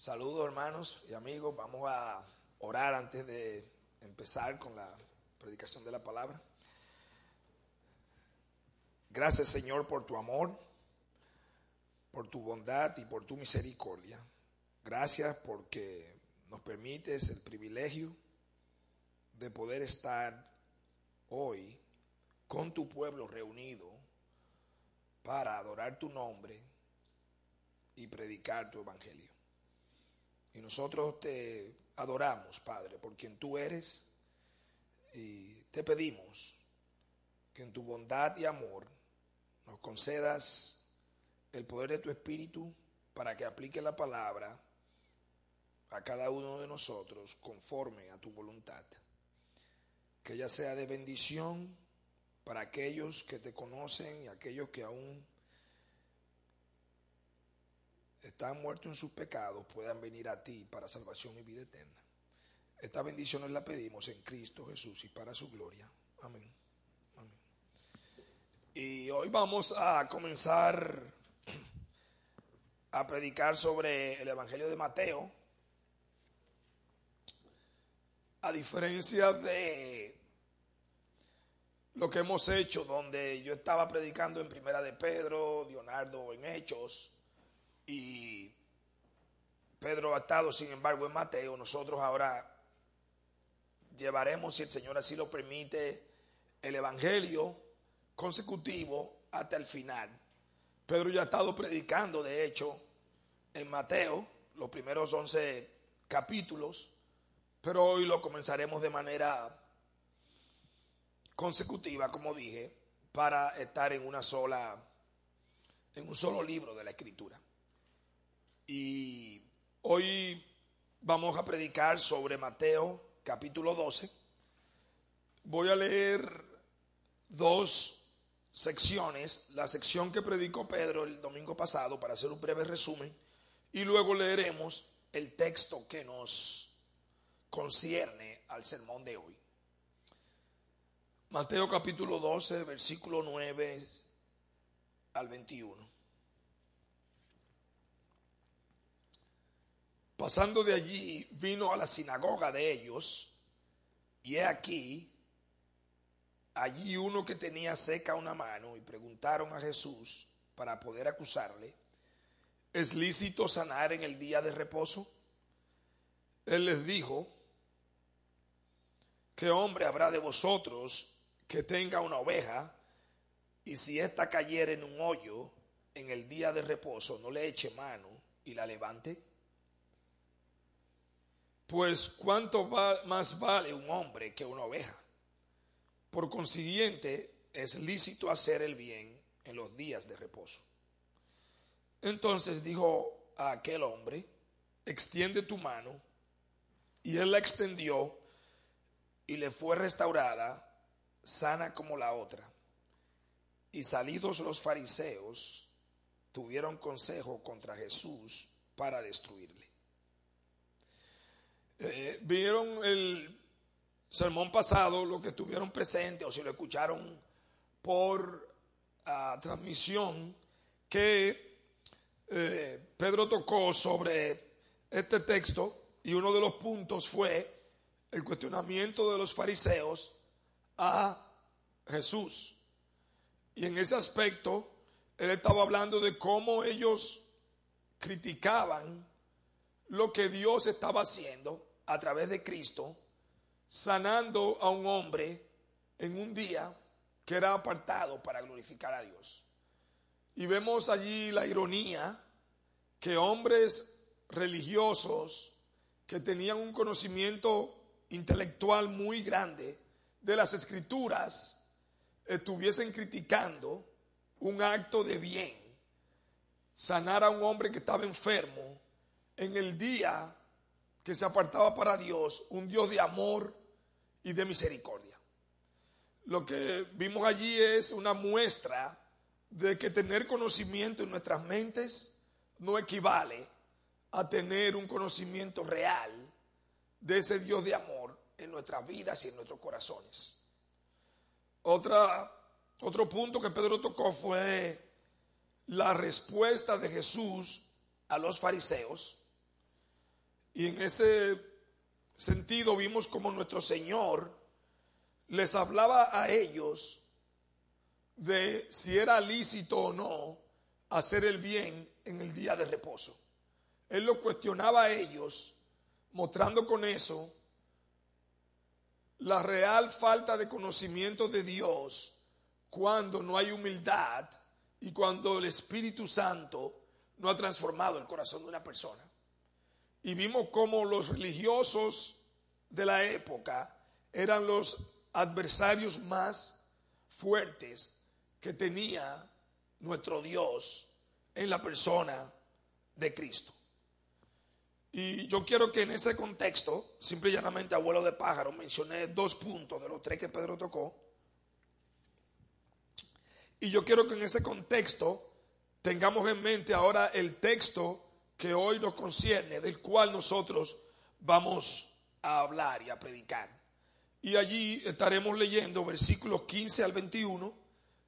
Saludos hermanos y amigos, vamos a orar antes de empezar con la predicación de la palabra. Gracias Señor por tu amor, por tu bondad y por tu misericordia. Gracias porque nos permites el privilegio de poder estar hoy con tu pueblo reunido para adorar tu nombre y predicar tu evangelio. Y nosotros te adoramos, Padre, por quien tú eres, y te pedimos que en tu bondad y amor nos concedas el poder de tu Espíritu para que aplique la palabra a cada uno de nosotros conforme a tu voluntad. Que ella sea de bendición para aquellos que te conocen y aquellos que aún están muertos en sus pecados puedan venir a ti para salvación y vida eterna. Esta bendición la pedimos en Cristo Jesús y para su gloria. Amén. Amén. Y hoy vamos a comenzar a predicar sobre el Evangelio de Mateo. A diferencia de lo que hemos hecho, donde yo estaba predicando en Primera de Pedro, Leonardo en Hechos, y Pedro ha estado, sin embargo, en Mateo. Nosotros ahora llevaremos, si el Señor así lo permite, el Evangelio consecutivo hasta el final. Pedro ya ha estado predicando, de hecho, en Mateo, los primeros 11 capítulos, pero hoy lo comenzaremos de manera consecutiva, como dije, para estar en una sola, en un solo libro de la Escritura. Y hoy vamos a predicar sobre Mateo capítulo 12. Voy a leer dos secciones, la sección que predicó Pedro el domingo pasado para hacer un breve resumen y luego leeremos el texto que nos concierne al sermón de hoy. Mateo capítulo 12, versículo 9 al 21. Pasando de allí, vino a la sinagoga de ellos, y he aquí, allí uno que tenía seca una mano, y preguntaron a Jesús para poder acusarle, ¿es lícito sanar en el día de reposo? Él les dijo, ¿qué hombre habrá de vosotros que tenga una oveja, y si ésta cayere en un hoyo en el día de reposo, no le eche mano y la levante? Pues cuánto más vale un hombre que una oveja. Por consiguiente, es lícito hacer el bien en los días de reposo. Entonces dijo a aquel hombre, extiende tu mano, y él la extendió y le fue restaurada, sana como la otra. Y salidos los fariseos, tuvieron consejo contra Jesús para destruirle. Eh, vieron el sermón pasado, lo que estuvieron presentes o si lo escucharon por ah, transmisión, que eh, Pedro tocó sobre este texto y uno de los puntos fue el cuestionamiento de los fariseos a Jesús. Y en ese aspecto, él estaba hablando de cómo ellos criticaban lo que Dios estaba haciendo a través de Cristo, sanando a un hombre en un día que era apartado para glorificar a Dios. Y vemos allí la ironía que hombres religiosos que tenían un conocimiento intelectual muy grande de las escrituras estuviesen criticando un acto de bien, sanar a un hombre que estaba enfermo en el día que se apartaba para Dios, un Dios de amor y de misericordia. Lo que vimos allí es una muestra de que tener conocimiento en nuestras mentes no equivale a tener un conocimiento real de ese Dios de amor en nuestras vidas y en nuestros corazones. Otro punto que Pedro tocó fue la respuesta de Jesús a los fariseos Y en ese sentido vimos como nuestro Señor les hablaba a ellos de si era lícito o no hacer el bien en el día de reposo. Él lo cuestionaba a ellos, mostrando con eso la real falta de conocimiento de Dios cuando no hay humildad y cuando el Espíritu Santo no ha transformado el corazón de una persona. Y vimos cómo los religiosos de la época eran los adversarios más fuertes que tenía nuestro Dios en la persona de Cristo. Y yo quiero que en ese contexto, simple y llanamente abuelo de pájaro, mencioné dos puntos de los tres que Pedro tocó. Y yo quiero que en ese contexto tengamos en mente ahora el texto que hoy nos concierne, del cual nosotros vamos a hablar y a predicar. Y allí estaremos leyendo versículos 15 al 21,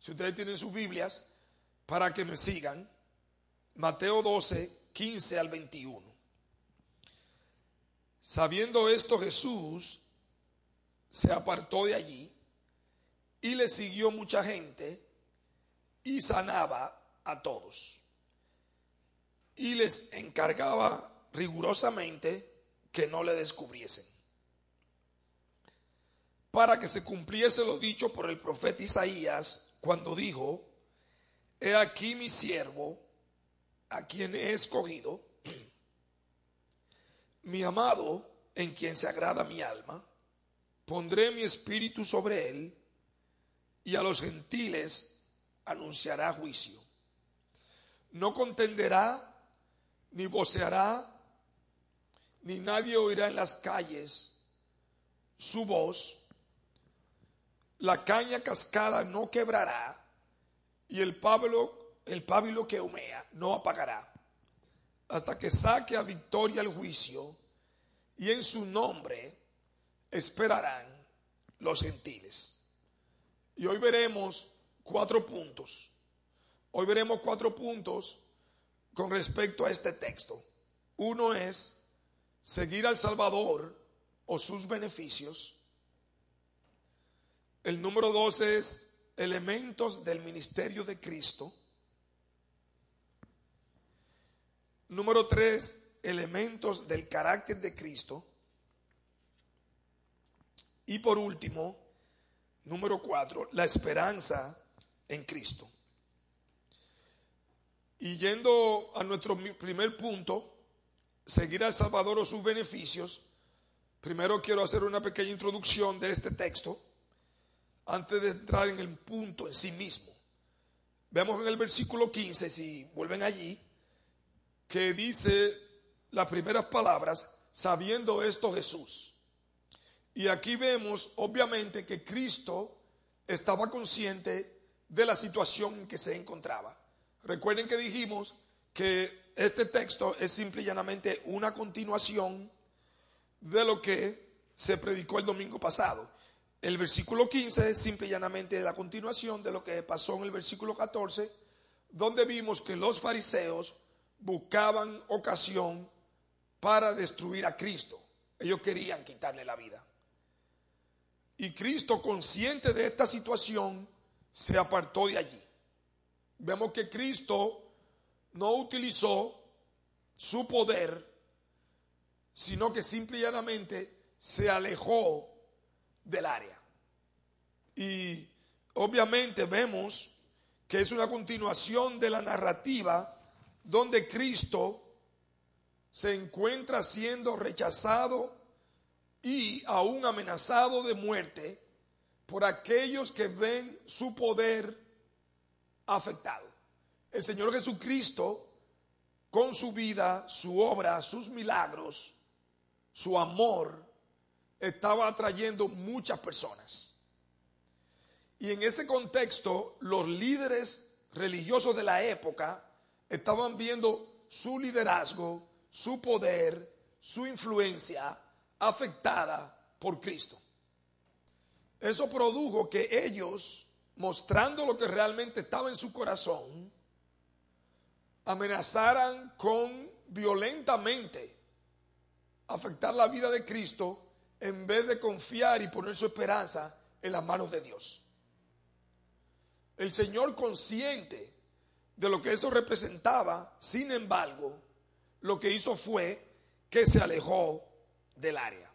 si ustedes tienen sus Biblias, para que me sigan. Mateo 12, 15 al 21. Sabiendo esto Jesús se apartó de allí y le siguió mucha gente y sanaba a todos. Y les encargaba rigurosamente que no le descubriesen. Para que se cumpliese lo dicho por el profeta Isaías cuando dijo, He aquí mi siervo, a quien he escogido, mi amado, en quien se agrada mi alma, pondré mi espíritu sobre él, y a los gentiles anunciará juicio. No contenderá, ni voceará, ni nadie oirá en las calles su voz. La caña cascada no quebrará, y el pábilo, el pábilo que humea no apagará hasta que saque a victoria el juicio y en su nombre esperarán los gentiles. Y hoy veremos cuatro puntos. Hoy veremos cuatro puntos con respecto a este texto. Uno es seguir al Salvador o sus beneficios. El número dos es elementos del ministerio de Cristo. Número tres, elementos del carácter de Cristo. Y por último, número cuatro, la esperanza en Cristo. Y yendo a nuestro primer punto, seguir al Salvador o sus beneficios, primero quiero hacer una pequeña introducción de este texto antes de entrar en el punto en sí mismo. Vemos en el versículo 15, si vuelven allí, que dice las primeras palabras, sabiendo esto Jesús. Y aquí vemos, obviamente, que Cristo estaba consciente de la situación en que se encontraba. Recuerden que dijimos que este texto es simple y llanamente una continuación de lo que se predicó el domingo pasado. El versículo 15 es simple y llanamente la continuación de lo que pasó en el versículo 14, donde vimos que los fariseos buscaban ocasión para destruir a Cristo. Ellos querían quitarle la vida. Y Cristo, consciente de esta situación, se apartó de allí. Vemos que Cristo no utilizó su poder, sino que simplemente se alejó del área. Y obviamente vemos que es una continuación de la narrativa donde Cristo se encuentra siendo rechazado y aún amenazado de muerte por aquellos que ven su poder afectado. El Señor Jesucristo, con su vida, su obra, sus milagros, su amor, estaba atrayendo muchas personas. Y en ese contexto, los líderes religiosos de la época estaban viendo su liderazgo, su poder, su influencia afectada por Cristo. Eso produjo que ellos, mostrando lo que realmente estaba en su corazón, amenazaran con violentamente afectar la vida de Cristo en vez de confiar y poner su esperanza en las manos de Dios. El Señor consciente de lo que eso representaba, sin embargo, lo que hizo fue que se alejó del área.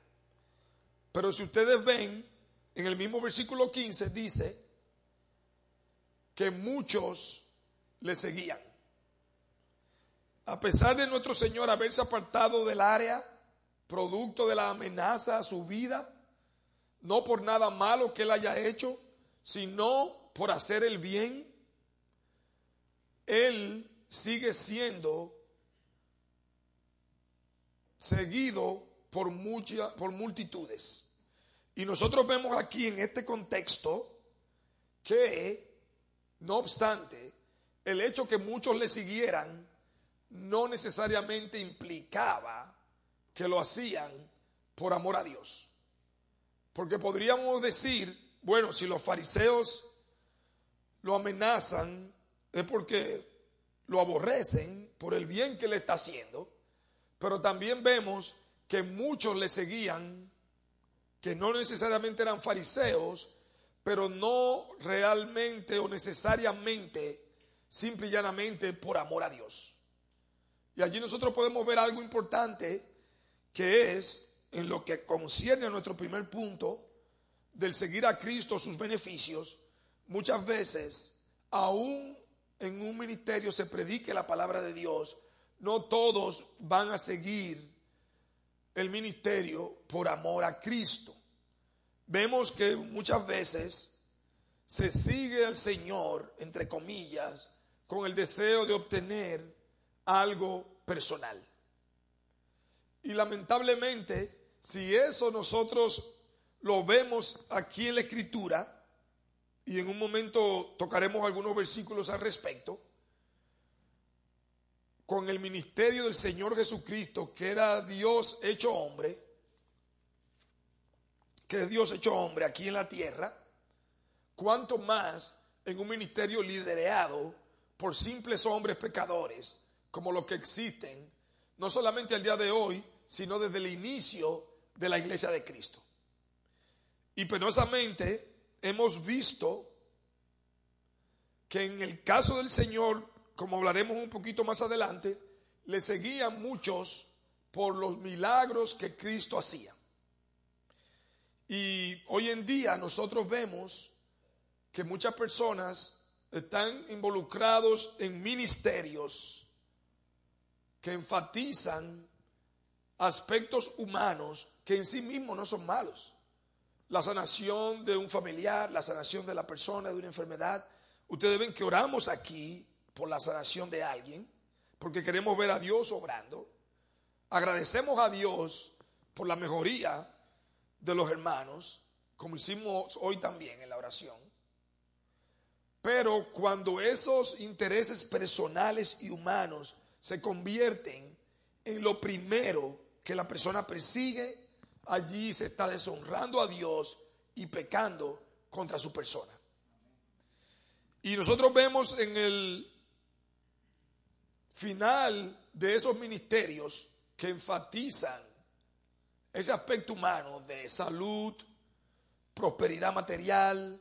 Pero si ustedes ven, en el mismo versículo 15 dice que muchos le seguían. A pesar de nuestro Señor haberse apartado del área, producto de la amenaza a su vida, no por nada malo que él haya hecho, sino por hacer el bien, él sigue siendo seguido por, muchas por multitudes. Y nosotros vemos aquí en este contexto que, no obstante, el hecho que muchos le siguieran no necesariamente implicaba que lo hacían por amor a Dios. Porque podríamos decir, bueno, si los fariseos lo amenazan es porque lo aborrecen por el bien que le está haciendo, pero también vemos que muchos le seguían, que no necesariamente eran fariseos, pero no realmente o necesariamente, simple y llanamente por amor a Dios. Y allí nosotros podemos ver algo importante que es en lo que concierne a nuestro primer punto del seguir a Cristo sus beneficios, muchas veces, aún en un ministerio se predique la palabra de Dios, no todos van a seguir el ministerio por amor a Cristo. Vemos que muchas veces se sigue al Señor, entre comillas, con el deseo de obtener algo personal. Y lamentablemente, si eso nosotros lo vemos aquí en la escritura, y en un momento tocaremos algunos versículos al respecto, con el ministerio del Señor Jesucristo, que era Dios hecho hombre, que es Dios hecho hombre aquí en la tierra, cuanto más en un ministerio liderado por simples hombres pecadores, como los que existen, no solamente al día de hoy, sino desde el inicio de la iglesia de Cristo. Y penosamente hemos visto que en el caso del Señor, como hablaremos un poquito más adelante, le seguían muchos por los milagros que Cristo hacía. Y hoy en día nosotros vemos que muchas personas están involucrados en ministerios que enfatizan aspectos humanos que en sí mismos no son malos. La sanación de un familiar, la sanación de la persona de una enfermedad. Ustedes ven que oramos aquí por la sanación de alguien, porque queremos ver a Dios obrando. Agradecemos a Dios por la mejoría de los hermanos, como hicimos hoy también en la oración. Pero cuando esos intereses personales y humanos se convierten en lo primero que la persona persigue, allí se está deshonrando a Dios y pecando contra su persona. Y nosotros vemos en el final de esos ministerios que enfatizan ese aspecto humano de salud, prosperidad material,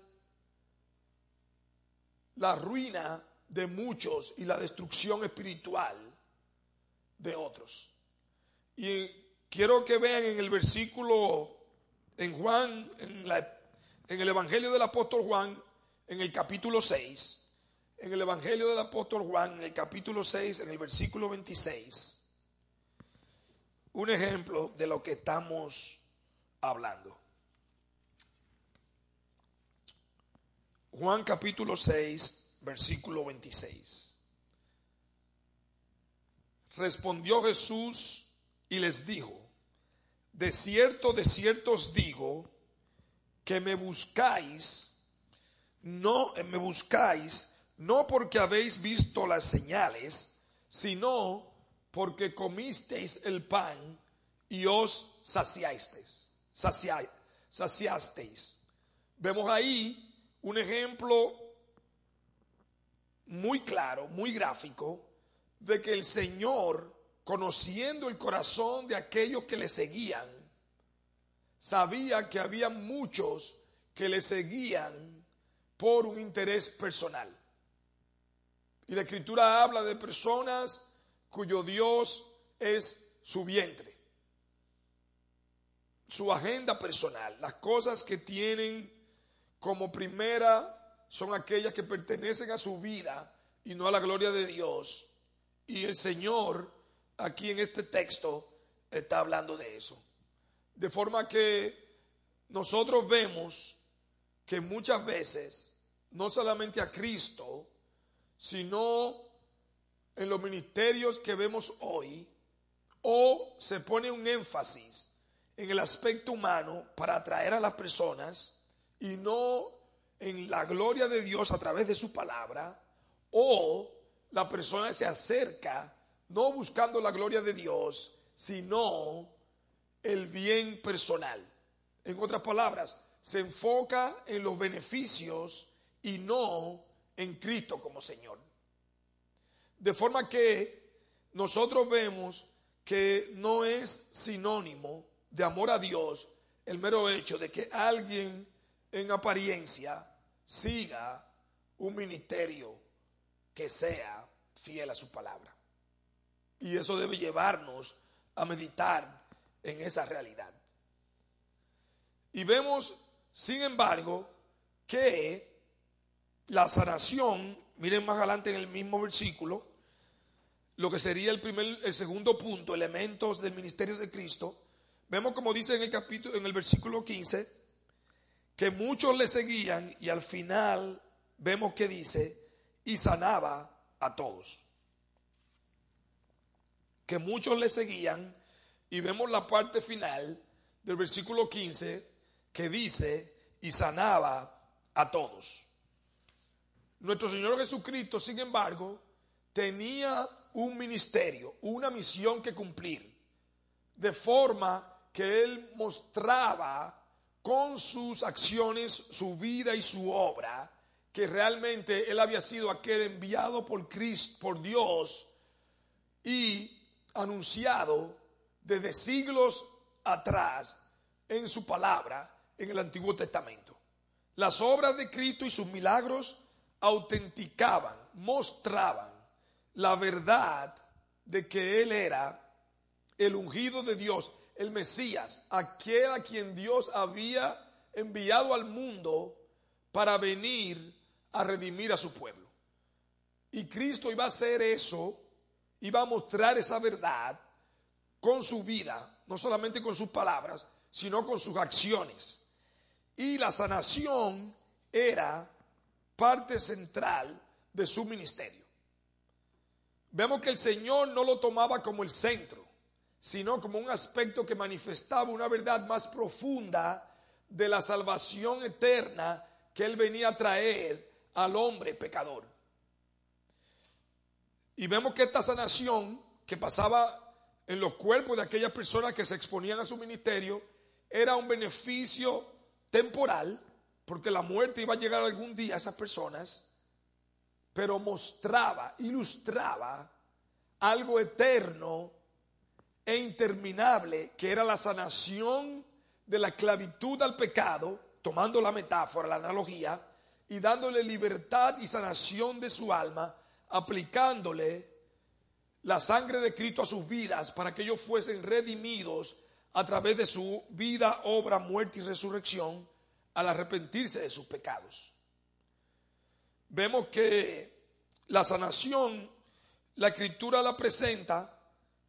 la ruina de muchos y la destrucción espiritual de otros. Y quiero que vean en el versículo, en Juan, en, en el Evangelio del apóstol Juan, en el capítulo 6, en el Evangelio del apóstol Juan, en el capítulo 6, en el versículo 26, un ejemplo de lo que estamos hablando. Juan capítulo 6, versículo 26. Respondió Jesús y les dijo, de cierto, de cierto os digo, que me buscáis, no me buscáis, no porque habéis visto las señales, sino porque comisteis el pan y os saciasteis, saciasteis. Vemos ahí un ejemplo muy claro, muy gráfico, de que el Señor conociendo el corazón de aquellos que le seguían, sabía que había muchos que le seguían por un interés personal. Y la escritura habla de personas cuyo Dios es su vientre, su agenda personal, las cosas que tienen como primera son aquellas que pertenecen a su vida y no a la gloria de Dios. Y el Señor aquí en este texto está hablando de eso. De forma que nosotros vemos que muchas veces, no solamente a Cristo, sino en los ministerios que vemos hoy, o se pone un énfasis en el aspecto humano para atraer a las personas y no en la gloria de Dios a través de su palabra, o la persona se acerca no buscando la gloria de Dios, sino el bien personal. En otras palabras, se enfoca en los beneficios y no en Cristo como Señor. De forma que nosotros vemos que no es sinónimo de amor a Dios el mero hecho de que alguien en apariencia siga un ministerio que sea fiel a su palabra. Y eso debe llevarnos a meditar en esa realidad. Y vemos, sin embargo, que la sanación, miren más adelante en el mismo versículo, lo que sería el primer, el segundo punto, elementos del ministerio de Cristo, vemos como dice en el capítulo, en el versículo 15, que muchos le seguían y al final vemos que dice, y sanaba a todos. Que muchos le seguían y vemos la parte final del versículo 15 que dice, y sanaba a todos. Nuestro Señor Jesucristo, sin embargo, tenía un ministerio, una misión que cumplir, de forma que Él mostraba con sus acciones, su vida y su obra, que realmente él había sido aquel enviado por Cristo, por Dios y anunciado desde siglos atrás en su palabra en el Antiguo Testamento. Las obras de Cristo y sus milagros autenticaban, mostraban la verdad de que Él era el ungido de Dios, el Mesías, aquel a quien Dios había enviado al mundo para venir a redimir a su pueblo. Y Cristo iba a hacer eso, iba a mostrar esa verdad con su vida, no solamente con sus palabras, sino con sus acciones. Y la sanación era parte central de su ministerio. Vemos que el Señor no lo tomaba como el centro, sino como un aspecto que manifestaba una verdad más profunda de la salvación eterna que Él venía a traer al hombre pecador. Y vemos que esta sanación que pasaba en los cuerpos de aquellas personas que se exponían a su ministerio era un beneficio temporal, porque la muerte iba a llegar algún día a esas personas, pero mostraba, ilustraba algo eterno e interminable, que era la sanación de la esclavitud al pecado, tomando la metáfora, la analogía, y dándole libertad y sanación de su alma, aplicándole la sangre de Cristo a sus vidas para que ellos fuesen redimidos a través de su vida, obra, muerte y resurrección al arrepentirse de sus pecados. Vemos que la sanación, la escritura la presenta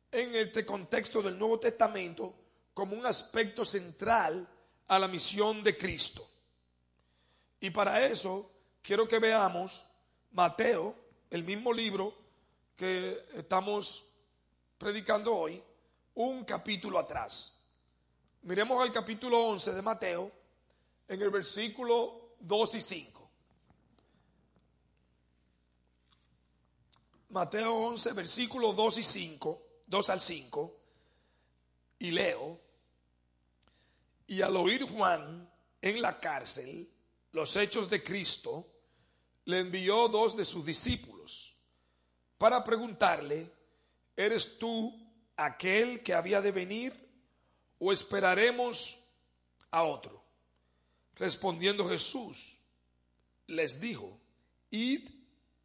en este contexto del Nuevo Testamento como un aspecto central a la misión de Cristo. Y para eso quiero que veamos Mateo, el mismo libro que estamos predicando hoy, un capítulo atrás. Miremos al capítulo 11 de Mateo, en el versículo 2 y 5. Mateo 11, versículo 2 y 5, 2 al 5, y leo, y al oír Juan en la cárcel, los hechos de Cristo, le envió dos de sus discípulos para preguntarle, ¿eres tú aquel que había de venir o esperaremos a otro? Respondiendo Jesús, les dijo, id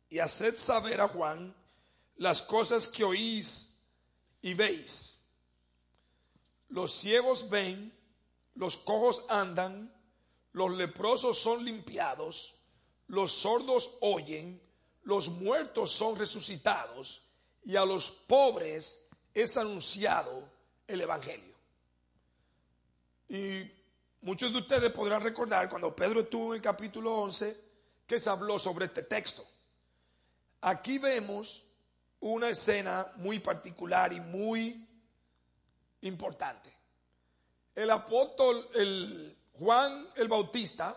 y haced saber a Juan las cosas que oís y veis. Los ciegos ven, los cojos andan, los leprosos son limpiados, los sordos oyen, los muertos son resucitados y a los pobres es anunciado el Evangelio. Y muchos de ustedes podrán recordar cuando Pedro estuvo en el capítulo 11 que se habló sobre este texto. Aquí vemos una escena muy particular y muy importante. El apóstol, el Juan el Bautista,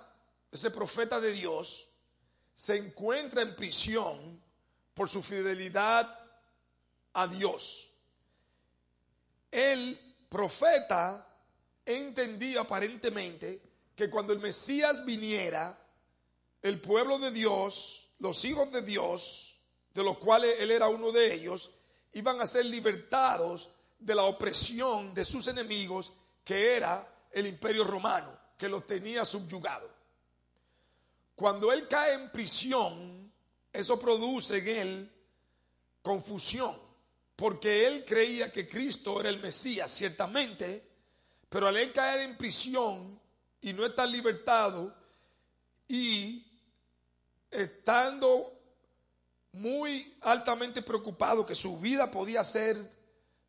ese profeta de Dios, se encuentra en prisión por su fidelidad a Dios. El profeta entendía aparentemente que cuando el Mesías viniera, el pueblo de Dios, los hijos de Dios, de los cuales él era uno de ellos, iban a ser libertados de la opresión de sus enemigos, que era el imperio romano, que los tenía subyugado. Cuando él cae en prisión, eso produce en él confusión, porque él creía que Cristo era el Mesías, ciertamente, pero al él caer en prisión y no estar libertado y estando muy altamente preocupado que su vida podía ser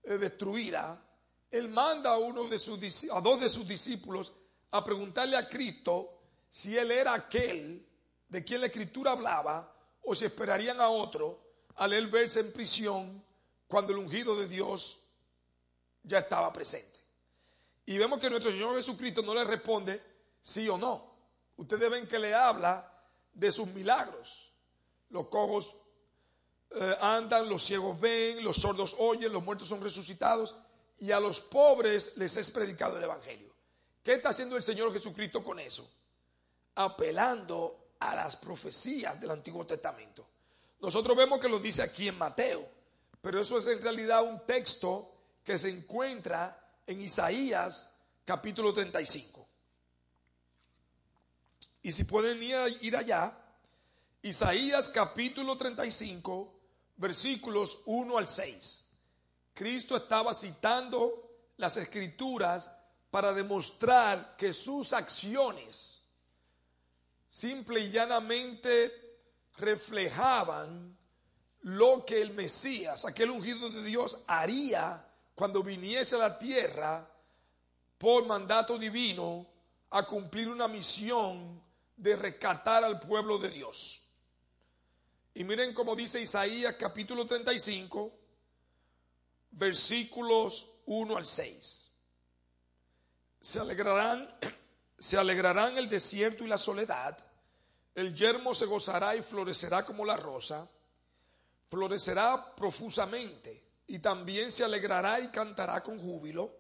eh, destruida, él manda a uno de sus a dos de sus discípulos a preguntarle a Cristo si él era aquel de quien la escritura hablaba o si esperarían a otro al él verse en prisión cuando el ungido de Dios ya estaba presente. Y vemos que nuestro Señor Jesucristo no le responde sí o no. Ustedes ven que le habla de sus milagros. Los cojos eh, andan, los ciegos ven, los sordos oyen, los muertos son resucitados y a los pobres les es predicado el Evangelio. ¿Qué está haciendo el Señor Jesucristo con eso? Apelando a las profecías del Antiguo Testamento. Nosotros vemos que lo dice aquí en Mateo, pero eso es en realidad un texto que se encuentra en Isaías capítulo 35. Y si pueden ir allá, Isaías capítulo 35, versículos 1 al 6. Cristo estaba citando las escrituras para demostrar que sus acciones simple y llanamente reflejaban lo que el Mesías, aquel ungido de Dios, haría cuando viniese a la tierra por mandato divino a cumplir una misión de rescatar al pueblo de Dios. Y miren cómo dice Isaías capítulo 35, versículos 1 al 6. Se alegrarán, se alegrarán el desierto y la soledad, el yermo se gozará y florecerá como la rosa, florecerá profusamente y también se alegrará y cantará con júbilo.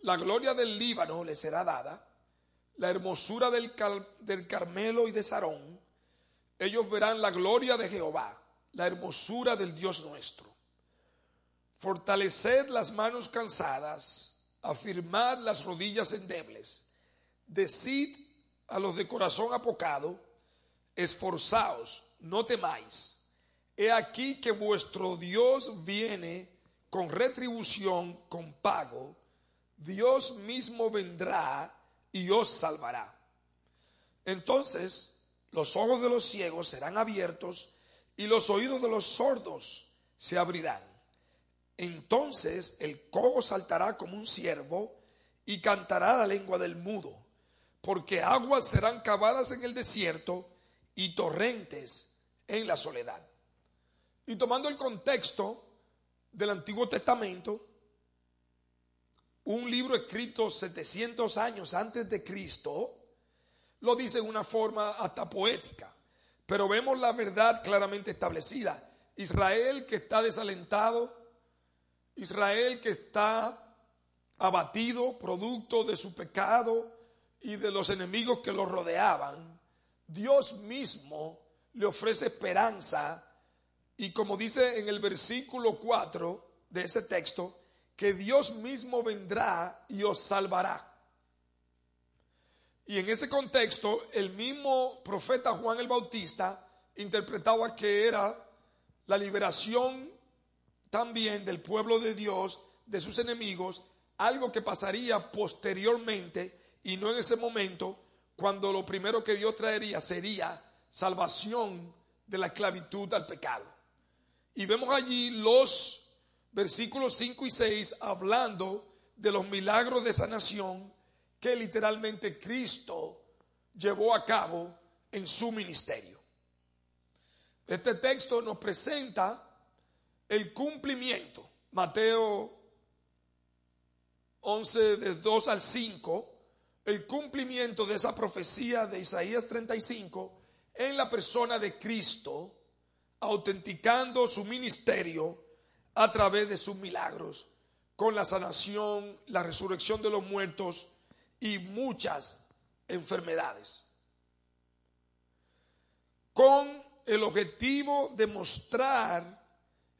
La gloria del Líbano le será dada, la hermosura del, del Carmelo y de Sarón. Ellos verán la gloria de Jehová, la hermosura del Dios nuestro. Fortaleced las manos cansadas, afirmad las rodillas endebles. Decid a los de corazón apocado, esforzaos, no temáis He aquí que vuestro Dios viene con retribución, con pago. Dios mismo vendrá y os salvará. Entonces los ojos de los ciegos serán abiertos y los oídos de los sordos se abrirán. Entonces el cojo saltará como un ciervo y cantará la lengua del mudo, porque aguas serán cavadas en el desierto y torrentes en la soledad. Y tomando el contexto del Antiguo Testamento, un libro escrito 700 años antes de Cristo, lo dice de una forma hasta poética, pero vemos la verdad claramente establecida. Israel que está desalentado, Israel que está abatido, producto de su pecado y de los enemigos que lo rodeaban, Dios mismo le ofrece esperanza y como dice en el versículo 4 de ese texto, que Dios mismo vendrá y os salvará. Y en ese contexto, el mismo profeta Juan el Bautista interpretaba que era la liberación también del pueblo de Dios, de sus enemigos, algo que pasaría posteriormente y no en ese momento, cuando lo primero que Dios traería sería salvación de la esclavitud al pecado. Y vemos allí los versículos 5 y 6 hablando de los milagros de sanación que literalmente Cristo llevó a cabo en su ministerio. Este texto nos presenta el cumplimiento. Mateo 11, de 2 al 5, el cumplimiento de esa profecía de Isaías 35 en la persona de Cristo, autenticando su ministerio a través de sus milagros, con la sanación, la resurrección de los muertos y muchas enfermedades. Con el objetivo de mostrar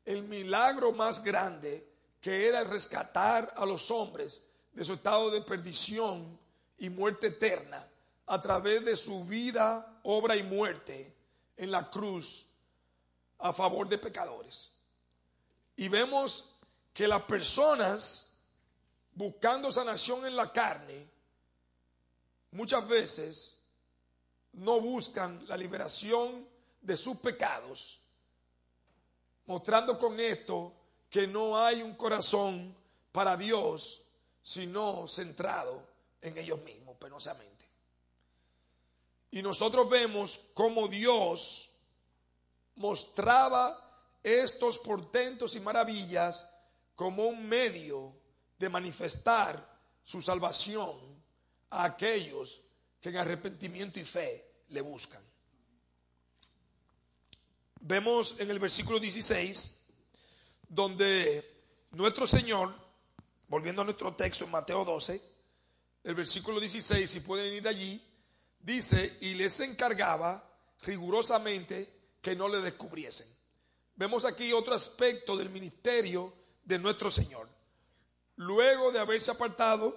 el milagro más grande que era rescatar a los hombres de su estado de perdición y muerte eterna a través de su vida, obra y muerte en la cruz a favor de pecadores. Y vemos que las personas buscando sanación en la carne muchas veces no buscan la liberación de sus pecados, mostrando con esto que no hay un corazón para Dios, sino centrado en ellos mismos, penosamente. Y nosotros vemos cómo Dios mostraba estos portentos y maravillas como un medio de manifestar su salvación a aquellos que en arrepentimiento y fe le buscan. Vemos en el versículo 16, donde nuestro Señor, volviendo a nuestro texto en Mateo 12, el versículo 16, si pueden ir allí, dice, y les encargaba rigurosamente que no le descubriesen. Vemos aquí otro aspecto del ministerio de nuestro Señor. Luego de haberse apartado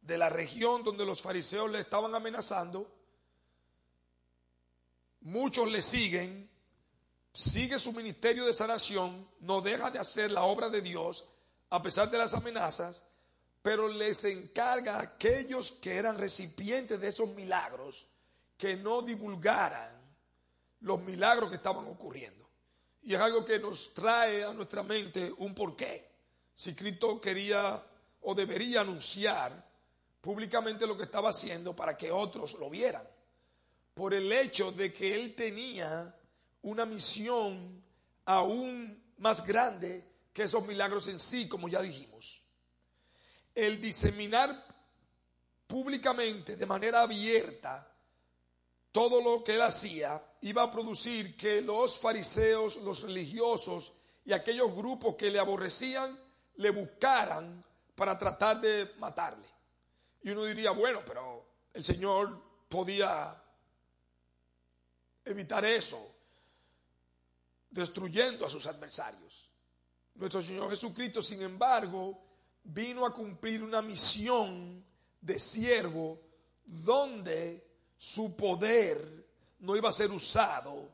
de la región donde los fariseos le estaban amenazando, muchos le siguen, sigue su ministerio de sanación, no deja de hacer la obra de Dios a pesar de las amenazas, pero les encarga a aquellos que eran recipientes de esos milagros que no divulgaran los milagros que estaban ocurriendo. Y es algo que nos trae a nuestra mente un porqué. Si Cristo quería o debería anunciar públicamente lo que estaba haciendo para que otros lo vieran. Por el hecho de que él tenía una misión aún más grande que esos milagros en sí, como ya dijimos. El diseminar públicamente, de manera abierta, todo lo que él hacía iba a producir que los fariseos, los religiosos y aquellos grupos que le aborrecían le buscaran para tratar de matarle. Y uno diría, bueno, pero el Señor podía evitar eso, destruyendo a sus adversarios. Nuestro Señor Jesucristo, sin embargo, vino a cumplir una misión de siervo donde su poder no iba a ser usado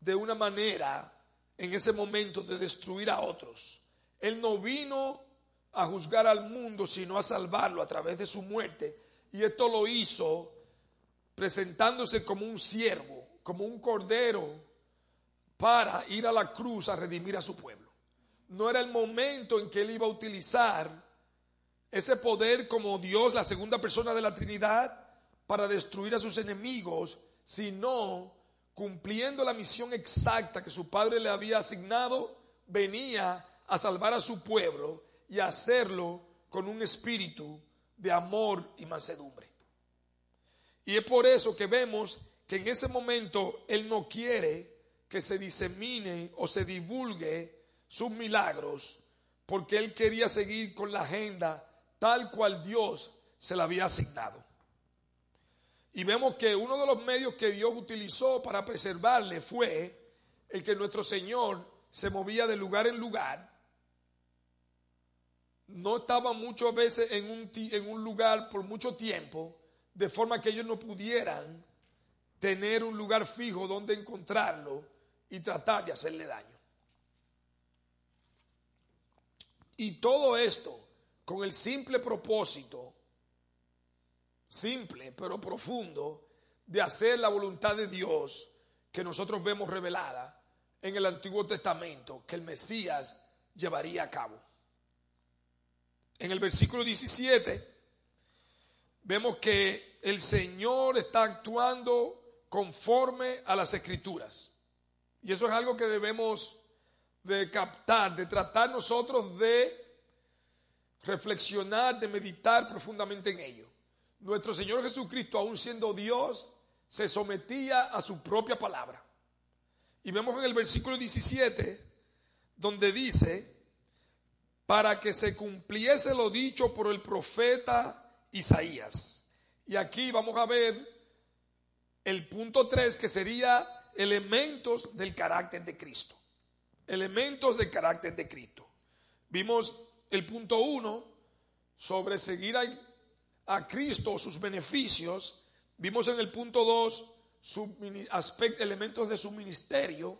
de una manera en ese momento de destruir a otros. Él no vino a juzgar al mundo, sino a salvarlo a través de su muerte. Y esto lo hizo presentándose como un siervo, como un cordero, para ir a la cruz a redimir a su pueblo. No era el momento en que él iba a utilizar ese poder como Dios, la segunda persona de la Trinidad, para destruir a sus enemigos, sino cumpliendo la misión exacta que su padre le había asignado, venía a salvar a su pueblo y a hacerlo con un espíritu de amor y mansedumbre. Y es por eso que vemos que en ese momento Él no quiere que se disemine o se divulgue sus milagros, porque Él quería seguir con la agenda tal cual Dios se la había asignado. Y vemos que uno de los medios que Dios utilizó para preservarle fue el que nuestro Señor se movía de lugar en lugar no estaban muchas veces en un, en un lugar por mucho tiempo, de forma que ellos no pudieran tener un lugar fijo donde encontrarlo y tratar de hacerle daño. Y todo esto con el simple propósito, simple pero profundo, de hacer la voluntad de Dios que nosotros vemos revelada en el Antiguo Testamento que el Mesías llevaría a cabo. En el versículo 17 vemos que el Señor está actuando conforme a las escrituras. Y eso es algo que debemos de captar, de tratar nosotros de reflexionar, de meditar profundamente en ello. Nuestro Señor Jesucristo, aún siendo Dios, se sometía a su propia palabra. Y vemos en el versículo 17, donde dice, para que se cumpliese lo dicho por el profeta Isaías. Y aquí vamos a ver el punto 3, que sería elementos del carácter de Cristo. Elementos del carácter de Cristo. Vimos el punto 1 sobre seguir a, a Cristo, sus beneficios. Vimos en el punto 2 elementos de su ministerio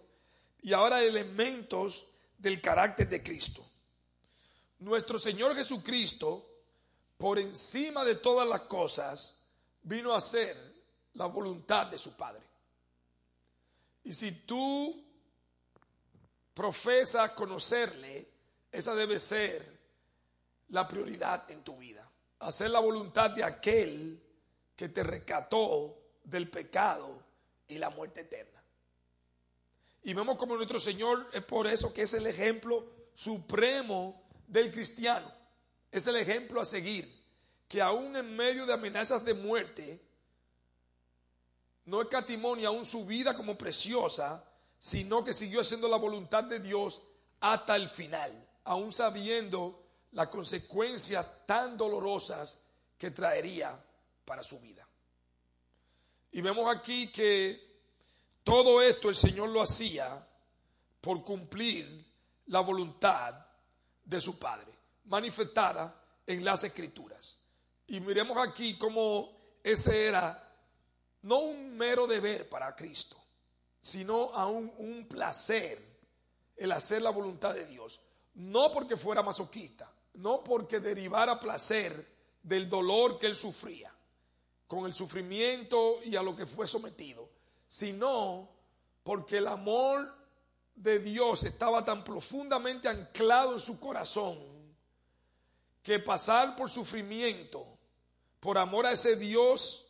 y ahora elementos del carácter de Cristo. Nuestro Señor Jesucristo, por encima de todas las cosas, vino a hacer la voluntad de su Padre. Y si tú profesas conocerle, esa debe ser la prioridad en tu vida. Hacer la voluntad de aquel que te rescató del pecado y la muerte eterna. Y vemos como nuestro Señor es por eso que es el ejemplo supremo del cristiano. Es el ejemplo a seguir, que aún en medio de amenazas de muerte, no escatimó ni aún su vida como preciosa, sino que siguió haciendo la voluntad de Dios hasta el final, aún sabiendo las consecuencias tan dolorosas que traería para su vida. Y vemos aquí que todo esto el Señor lo hacía por cumplir la voluntad de su Padre, manifestada en las Escrituras. Y miremos aquí cómo ese era no un mero deber para Cristo, sino aún un placer el hacer la voluntad de Dios. No porque fuera masoquista, no porque derivara placer del dolor que él sufría, con el sufrimiento y a lo que fue sometido, sino porque el amor de Dios estaba tan profundamente anclado en su corazón que pasar por sufrimiento, por amor a ese Dios,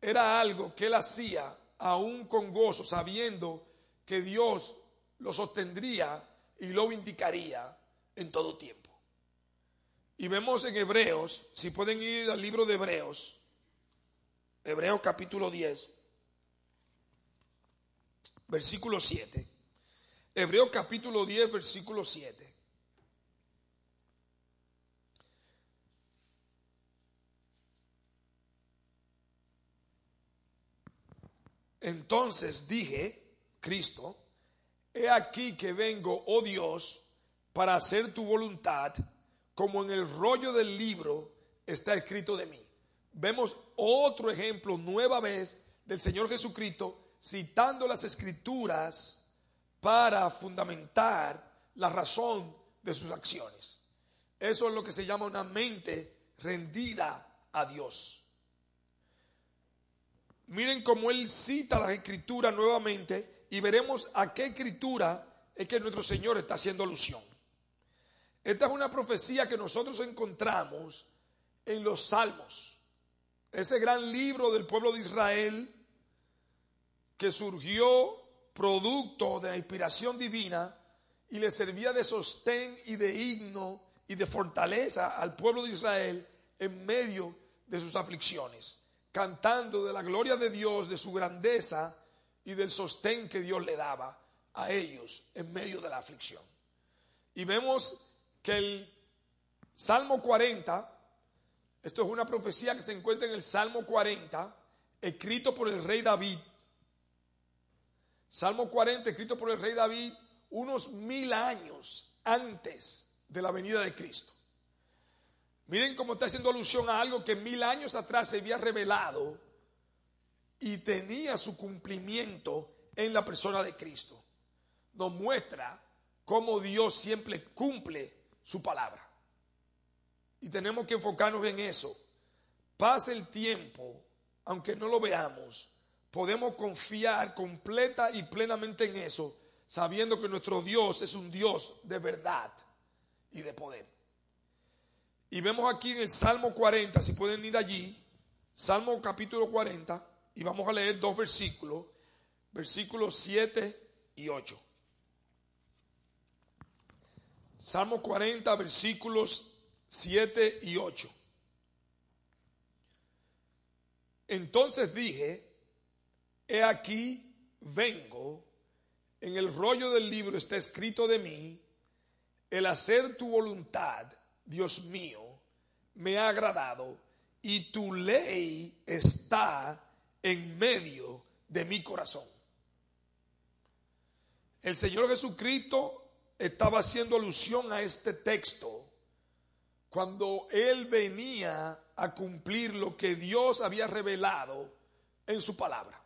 era algo que él hacía aún con gozo, sabiendo que Dios lo sostendría y lo vindicaría en todo tiempo. Y vemos en Hebreos, si pueden ir al libro de Hebreos, Hebreos capítulo 10, versículo 7. Hebreos capítulo 10, versículo 7. Entonces dije, Cristo, he aquí que vengo, oh Dios, para hacer tu voluntad, como en el rollo del libro está escrito de mí vemos otro ejemplo nueva vez del Señor Jesucristo citando las escrituras para fundamentar la razón de sus acciones. Eso es lo que se llama una mente rendida a Dios. Miren cómo él cita las escrituras nuevamente y veremos a qué escritura es que nuestro Señor está haciendo alusión. Esta es una profecía que nosotros encontramos en los salmos ese gran libro del pueblo de Israel que surgió producto de la inspiración divina y le servía de sostén y de himno y de fortaleza al pueblo de Israel en medio de sus aflicciones, cantando de la gloria de Dios, de su grandeza y del sostén que Dios le daba a ellos en medio de la aflicción. Y vemos que el Salmo 40 esto es una profecía que se encuentra en el Salmo 40, escrito por el rey David. Salmo 40, escrito por el rey David unos mil años antes de la venida de Cristo. Miren cómo está haciendo alusión a algo que mil años atrás se había revelado y tenía su cumplimiento en la persona de Cristo. Nos muestra cómo Dios siempre cumple su palabra. Y tenemos que enfocarnos en eso. Pase el tiempo, aunque no lo veamos, podemos confiar completa y plenamente en eso, sabiendo que nuestro Dios es un Dios de verdad y de poder. Y vemos aquí en el Salmo 40, si pueden ir allí, Salmo capítulo 40, y vamos a leer dos versículos, versículos 7 y 8. Salmo 40, versículos 7 y 8. Entonces dije, he aquí, vengo, en el rollo del libro está escrito de mí, el hacer tu voluntad, Dios mío, me ha agradado y tu ley está en medio de mi corazón. El Señor Jesucristo estaba haciendo alusión a este texto cuando Él venía a cumplir lo que Dios había revelado en su palabra.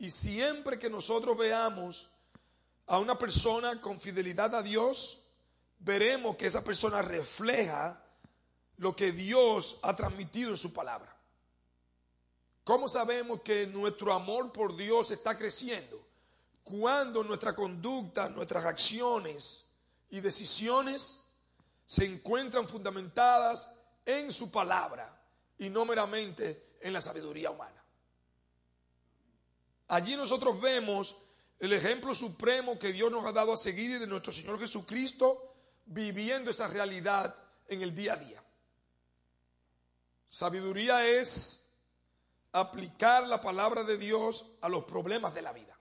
Y siempre que nosotros veamos a una persona con fidelidad a Dios, veremos que esa persona refleja lo que Dios ha transmitido en su palabra. ¿Cómo sabemos que nuestro amor por Dios está creciendo? Cuando nuestra conducta, nuestras acciones y decisiones se encuentran fundamentadas en su palabra y no meramente en la sabiduría humana. Allí nosotros vemos el ejemplo supremo que Dios nos ha dado a seguir de nuestro Señor Jesucristo viviendo esa realidad en el día a día. Sabiduría es aplicar la palabra de Dios a los problemas de la vida.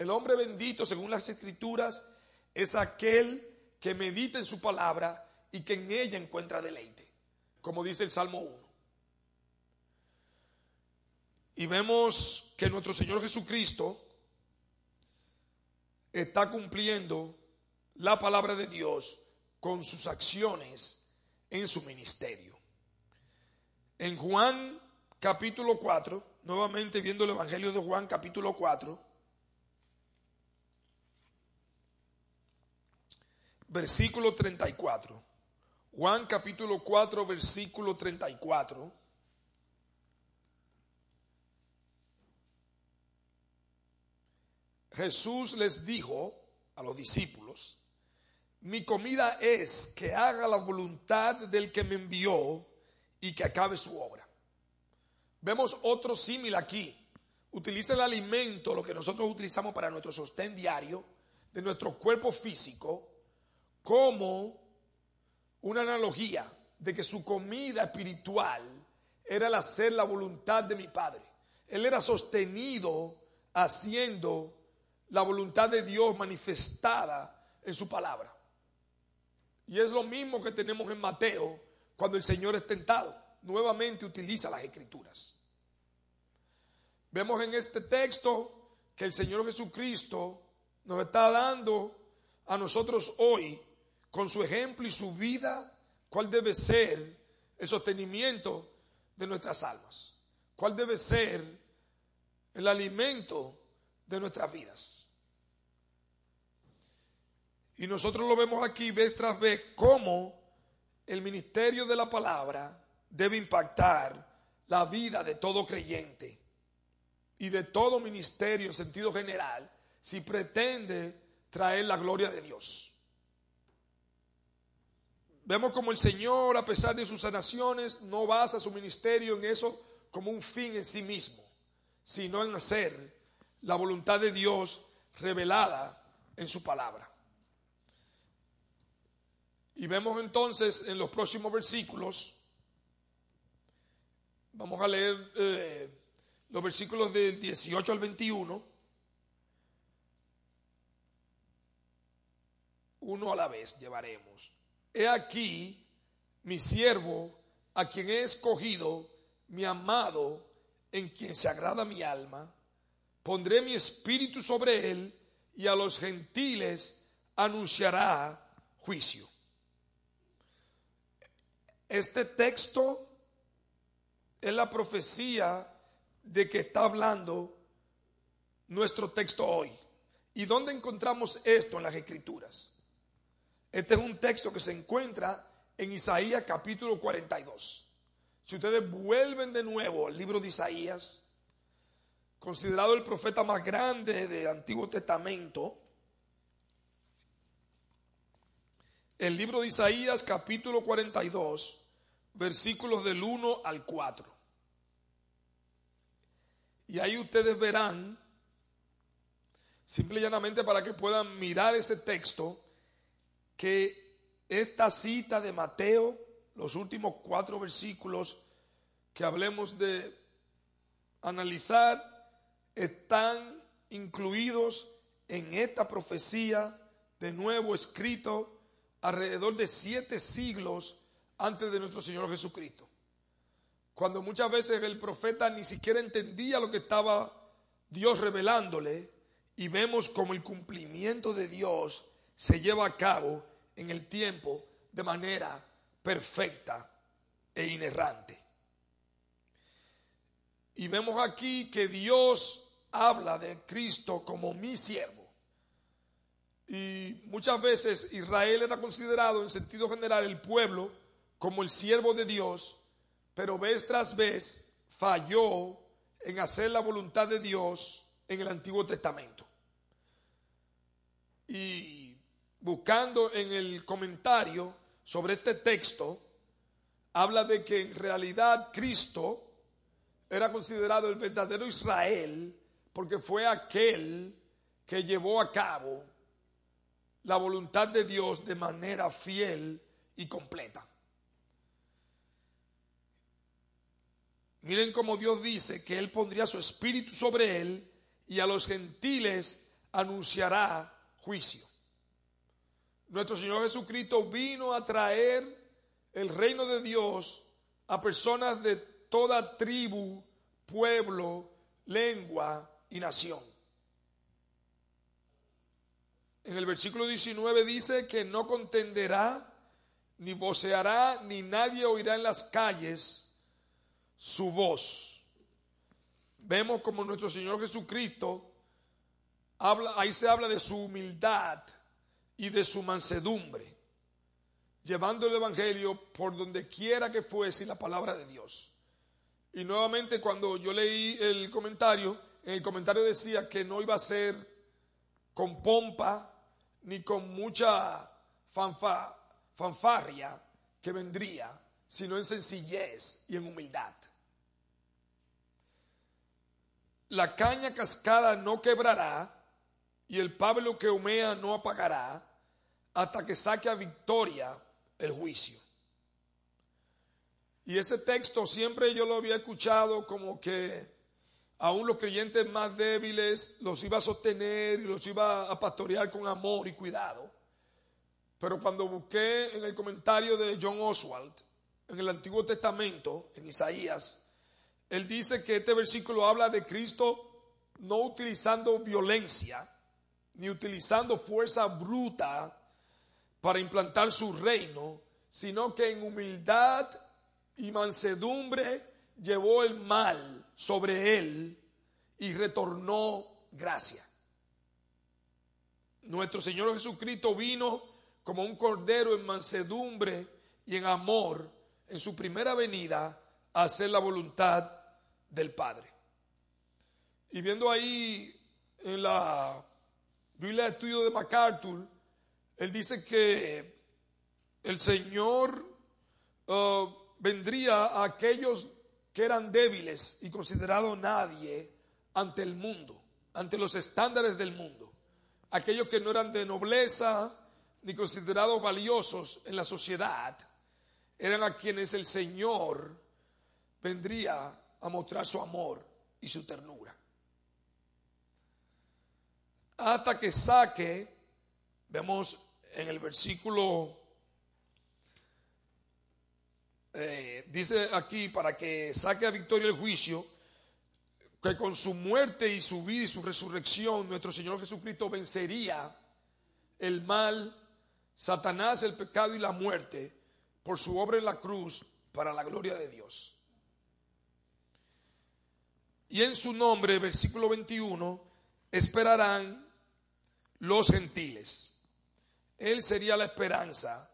El hombre bendito, según las escrituras, es aquel que medita en su palabra y que en ella encuentra deleite, como dice el Salmo 1. Y vemos que nuestro Señor Jesucristo está cumpliendo la palabra de Dios con sus acciones en su ministerio. En Juan capítulo 4, nuevamente viendo el Evangelio de Juan capítulo 4, versículo 34. Juan capítulo 4, versículo 34. Jesús les dijo a los discípulos, mi comida es que haga la voluntad del que me envió y que acabe su obra. Vemos otro símil aquí. Utiliza el alimento, lo que nosotros utilizamos para nuestro sostén diario, de nuestro cuerpo físico, como una analogía de que su comida espiritual era el hacer la voluntad de mi Padre. Él era sostenido haciendo la voluntad de Dios manifestada en su palabra. Y es lo mismo que tenemos en Mateo cuando el Señor es tentado. Nuevamente utiliza las escrituras. Vemos en este texto que el Señor Jesucristo nos está dando a nosotros hoy, con su ejemplo y su vida, cuál debe ser el sostenimiento de nuestras almas, cuál debe ser el alimento de nuestras vidas. Y nosotros lo vemos aquí vez tras vez cómo el ministerio de la palabra debe impactar la vida de todo creyente y de todo ministerio en sentido general si pretende traer la gloria de Dios. Vemos como el Señor, a pesar de sus sanaciones, no basa su ministerio en eso como un fin en sí mismo, sino en hacer la voluntad de Dios revelada en su palabra. Y vemos entonces en los próximos versículos, vamos a leer eh, los versículos de 18 al 21, uno a la vez llevaremos. He aquí mi siervo, a quien he escogido, mi amado, en quien se agrada mi alma. Pondré mi espíritu sobre él y a los gentiles anunciará juicio. Este texto es la profecía de que está hablando nuestro texto hoy. ¿Y dónde encontramos esto en las escrituras? Este es un texto que se encuentra en Isaías capítulo 42. Si ustedes vuelven de nuevo al libro de Isaías, considerado el profeta más grande del Antiguo Testamento, el libro de Isaías capítulo 42, versículos del 1 al 4. Y ahí ustedes verán, simple y llanamente para que puedan mirar ese texto, que esta cita de Mateo, los últimos cuatro versículos que hablemos de analizar, están incluidos en esta profecía de nuevo escrito alrededor de siete siglos antes de nuestro Señor Jesucristo. Cuando muchas veces el profeta ni siquiera entendía lo que estaba Dios revelándole y vemos como el cumplimiento de Dios se lleva a cabo en el tiempo de manera perfecta e inerrante. Y vemos aquí que Dios habla de Cristo como mi siervo. Y muchas veces Israel era considerado en sentido general el pueblo como el siervo de Dios, pero vez tras vez falló en hacer la voluntad de Dios en el Antiguo Testamento. Y buscando en el comentario sobre este texto, habla de que en realidad Cristo era considerado el verdadero Israel porque fue aquel que llevó a cabo la voluntad de Dios de manera fiel y completa. Miren cómo Dios dice que Él pondría su espíritu sobre Él y a los gentiles anunciará juicio. Nuestro Señor Jesucristo vino a traer el reino de Dios a personas de toda tribu, pueblo, lengua y nación. En el versículo 19 dice que no contenderá, ni voceará, ni nadie oirá en las calles su voz. Vemos como nuestro Señor Jesucristo habla, ahí se habla de su humildad y de su mansedumbre, llevando el Evangelio por donde quiera que fuese la palabra de Dios. Y nuevamente cuando yo leí el comentario, en el comentario decía que no iba a ser con pompa ni con mucha fanfarria que vendría, sino en sencillez y en humildad. La caña cascada no quebrará y el pablo que humea no apagará hasta que saque a victoria el juicio. Y ese texto siempre yo lo había escuchado como que aún los creyentes más débiles los iba a sostener y los iba a pastorear con amor y cuidado. Pero cuando busqué en el comentario de John Oswald, en el Antiguo Testamento, en Isaías, él dice que este versículo habla de Cristo no utilizando violencia, ni utilizando fuerza bruta para implantar su reino, sino que en humildad y mansedumbre llevó el mal sobre él y retornó gracia. Nuestro Señor Jesucristo vino como un cordero en mansedumbre y en amor en su primera venida a hacer la voluntad del Padre. Y viendo ahí en la Biblia de Estudio de MacArthur, él dice que el Señor uh, vendría a aquellos que eran débiles y considerados nadie ante el mundo, ante los estándares del mundo. Aquellos que no eran de nobleza ni considerados valiosos en la sociedad, eran a quienes el Señor vendría a mostrar su amor y su ternura. Hasta que saque, vemos en el versículo eh, dice aquí, para que saque a victoria el juicio, que con su muerte y su vida y su resurrección nuestro Señor Jesucristo vencería el mal, Satanás, el pecado y la muerte, por su obra en la cruz para la gloria de Dios. Y en su nombre, versículo 21, esperarán los gentiles. Él sería la esperanza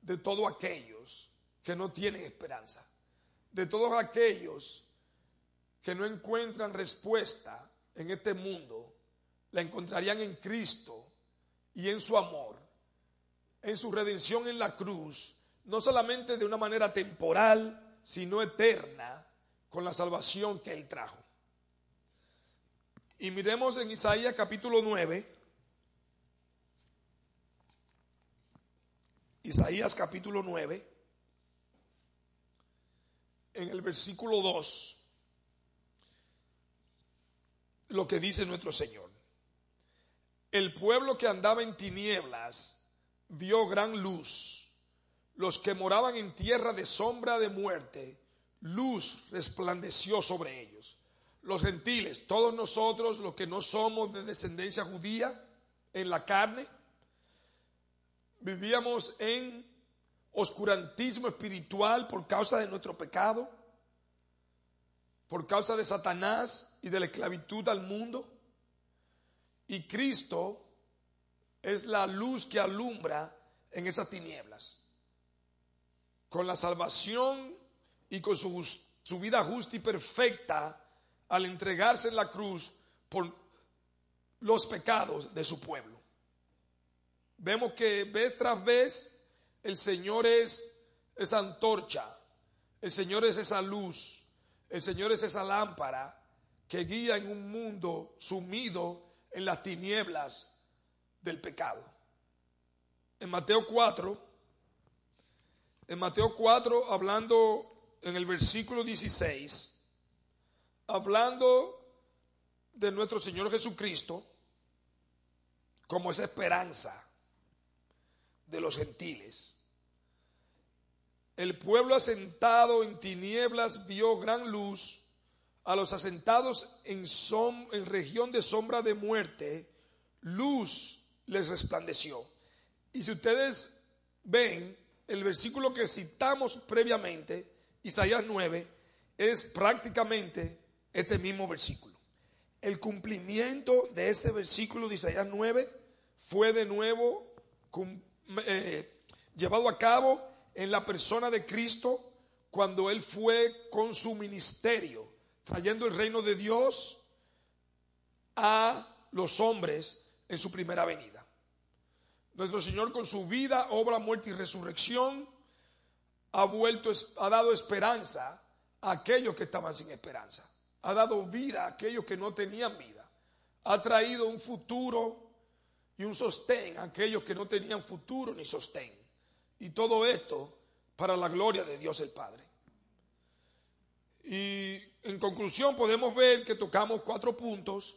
de todos aquellos que no tienen esperanza, de todos aquellos que no encuentran respuesta en este mundo, la encontrarían en Cristo y en su amor, en su redención en la cruz, no solamente de una manera temporal, sino eterna, con la salvación que Él trajo. Y miremos en Isaías capítulo 9, Isaías capítulo 9, en el versículo 2, lo que dice nuestro Señor. El pueblo que andaba en tinieblas vio gran luz. Los que moraban en tierra de sombra de muerte, luz resplandeció sobre ellos. Los gentiles, todos nosotros, los que no somos de descendencia judía, en la carne, vivíamos en oscurantismo espiritual por causa de nuestro pecado, por causa de Satanás y de la esclavitud al mundo. Y Cristo es la luz que alumbra en esas tinieblas. Con la salvación y con su, su vida justa y perfecta al entregarse en la cruz por los pecados de su pueblo. Vemos que vez tras vez el Señor es esa antorcha, el Señor es esa luz, el Señor es esa lámpara que guía en un mundo sumido en las tinieblas del pecado. En Mateo 4, en Mateo 4, hablando en el versículo 16, hablando de nuestro Señor Jesucristo como esa esperanza de los gentiles. El pueblo asentado en tinieblas vio gran luz, a los asentados en, región de sombra de muerte, luz les resplandeció. Y si ustedes ven, el versículo que citamos previamente, Isaías 9, es prácticamente este mismo versículo. El cumplimiento de ese versículo de Isaías 9 fue de nuevo eh, llevado a cabo en la persona de Cristo cuando Él fue con su ministerio, trayendo el reino de Dios a los hombres en su primera venida. Nuestro Señor con su vida, obra, muerte y resurrección ha dado esperanza a aquellos que estaban sin esperanza. Ha dado vida a aquellos que no tenían vida. Ha traído un futuro y un sostén a aquellos que no tenían futuro ni sostén. Y todo esto para la gloria de Dios el Padre. Y en conclusión podemos ver que tocamos cuatro puntos.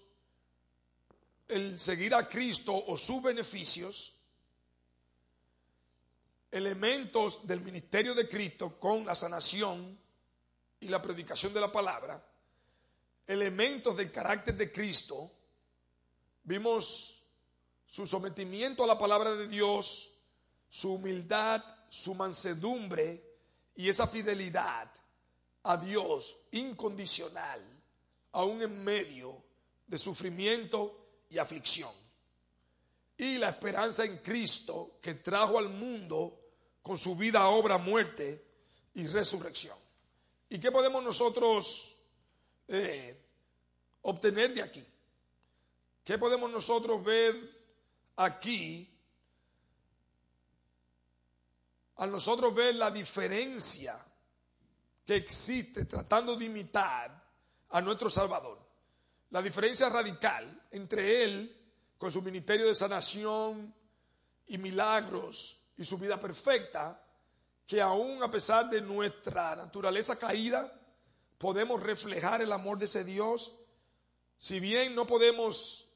El seguir a Cristo o sus beneficios, elementos del ministerio de Cristo con la sanación y la predicación de la palabra, elementos del carácter de Cristo, vimos su sometimiento a la palabra de Dios, su humildad, su mansedumbre y esa fidelidad a Dios incondicional, aún en medio de sufrimiento y aflicción. Y la esperanza en Cristo que trajo al mundo con su vida, obra, muerte y resurrección. ¿Y qué podemos nosotros eh, obtener de aquí? ¿Qué podemos nosotros ver aquí, a nosotros ver la diferencia que existe tratando de imitar a nuestro Salvador, la diferencia radical entre Él con su ministerio de sanación y milagros y su vida perfecta, que aún a pesar de nuestra naturaleza caída, podemos reflejar el amor de ese Dios, si bien no podemos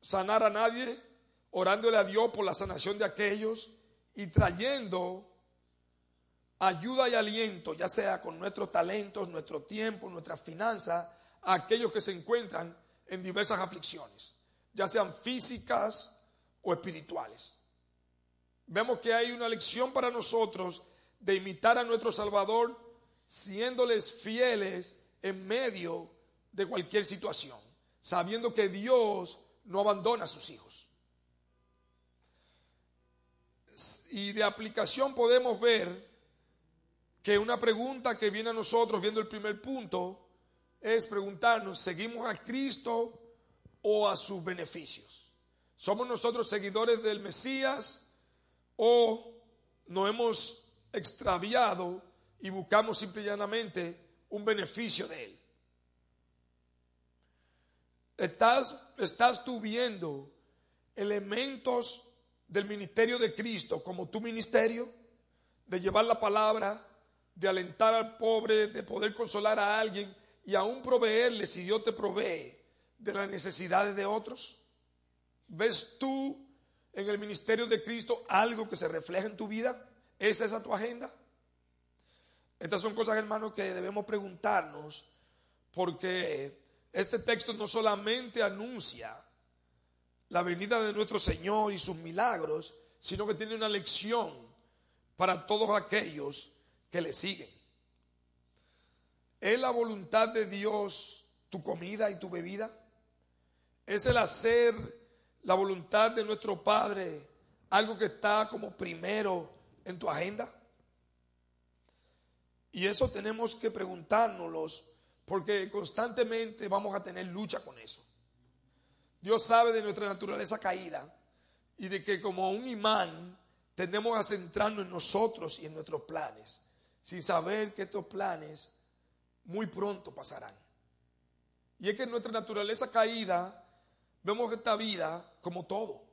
sanar a nadie, orándole a Dios por la sanación de aquellos y trayendo ayuda y aliento, ya sea con nuestros talentos, nuestro tiempo, nuestras finanzas, a aquellos que se encuentran en diversas aflicciones, ya sean físicas o espirituales. Vemos que hay una lección para nosotros de imitar a nuestro Salvador, siéndoles fieles en medio de cualquier situación, sabiendo que Dios no abandona a sus hijos. Y de aplicación podemos ver que una pregunta que viene a nosotros viendo el primer punto es preguntarnos, ¿seguimos a Cristo o a sus beneficios? ¿Somos nosotros seguidores del Mesías o nos hemos extraviado y buscamos simple y llanamente un beneficio de Él? ¿Estás, estás tú viendo elementos del ministerio de Cristo como tu ministerio? De llevar la palabra, de alentar al pobre, de poder consolar a alguien y aún proveerle si Dios te provee de las necesidades de otros? ¿Ves tú en el ministerio de Cristo algo que se refleja en tu vida? ¿Es esa tu agenda? Estas son cosas, hermanos, que debemos preguntarnos porque este texto no solamente anuncia la venida de nuestro Señor y sus milagros, sino que tiene una lección para todos aquellos que le siguen. ¿Es la voluntad de Dios tu comida y tu bebida? ¿Es el hacer la voluntad de nuestro Padre algo que está como primero en tu agenda? Y eso tenemos que preguntárnoslos porque constantemente vamos a tener lucha con eso. Dios sabe de nuestra naturaleza caída y de que como un imán tendemos a centrarnos en nosotros y en nuestros planes, sin saber que estos planes muy pronto pasarán. Y es que en nuestra naturaleza caída vemos esta vida como todo.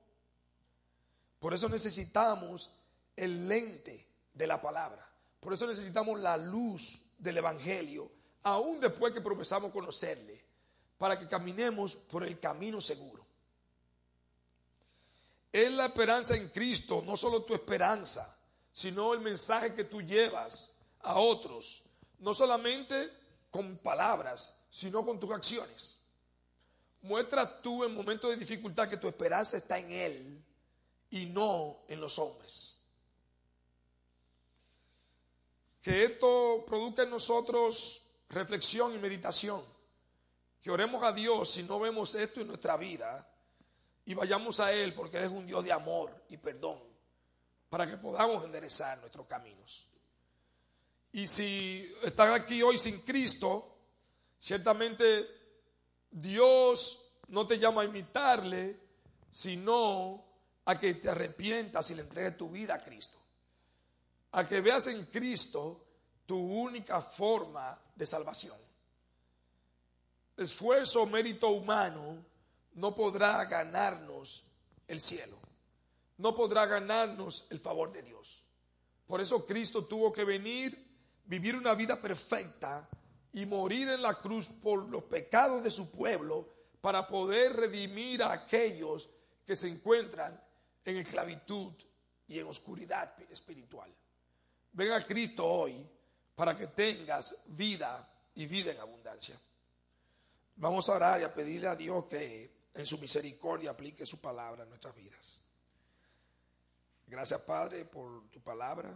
Por eso necesitamos el lente de la palabra. Por eso necesitamos la luz del Evangelio, aún después que profesamos conocerle, para que caminemos por el camino seguro. Es la esperanza en Cristo, no solo tu esperanza, sino el mensaje que tú llevas a otros, no solamente con palabras, sino con tus acciones. Muestra tú en momentos de dificultad que tu esperanza está en Él y no en los hombres. Que esto produzca en nosotros reflexión y meditación. Que oremos a Dios si no vemos esto en nuestra vida y vayamos a Él porque Él es un Dios de amor y perdón para que podamos enderezar nuestros caminos. Y si están aquí hoy sin Cristo, ciertamente Dios no te llama a imitarle, sino a que te arrepientas y le entregues tu vida a Cristo. A que veas en Cristo tu única forma de salvación. Esfuerzo o mérito humano no podrá ganarnos el cielo. No podrá ganarnos el favor de Dios. Por eso Cristo tuvo que venir vivir una vida perfecta y morir en la cruz por los pecados de su pueblo para poder redimir a aquellos que se encuentran en esclavitud y en oscuridad espiritual. Ven a Cristo hoy para que tengas vida y vida en abundancia. Vamos a orar y a pedirle a Dios que en su misericordia aplique su palabra en nuestras vidas. Gracias Padre por tu palabra,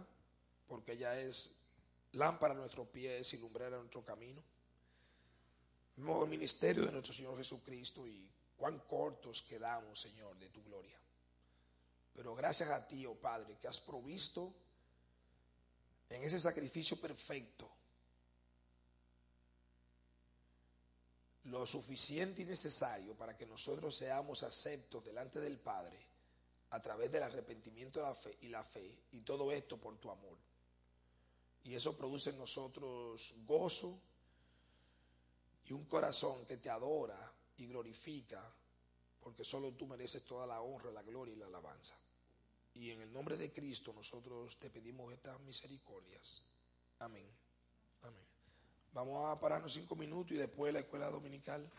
porque ella es lámpara a nuestros pies y lumbrera a nuestro camino. Vemos el ministerio de nuestro Señor Jesucristo y cuán cortos quedamos, Señor, de tu gloria. Pero gracias a ti, oh Padre, que has provisto en ese sacrificio perfecto lo suficiente y necesario para que nosotros seamos aceptos delante del Padre a través del arrepentimiento de la fe y la fe, y todo esto por tu amor. Y eso produce en nosotros gozo y un corazón que te adora y glorifica, porque solo tú mereces toda la honra, la gloria y la alabanza. Y en el nombre de Cristo nosotros te pedimos estas misericordias. Amén. Amén. Vamos a pararnos cinco minutos y después la escuela dominical.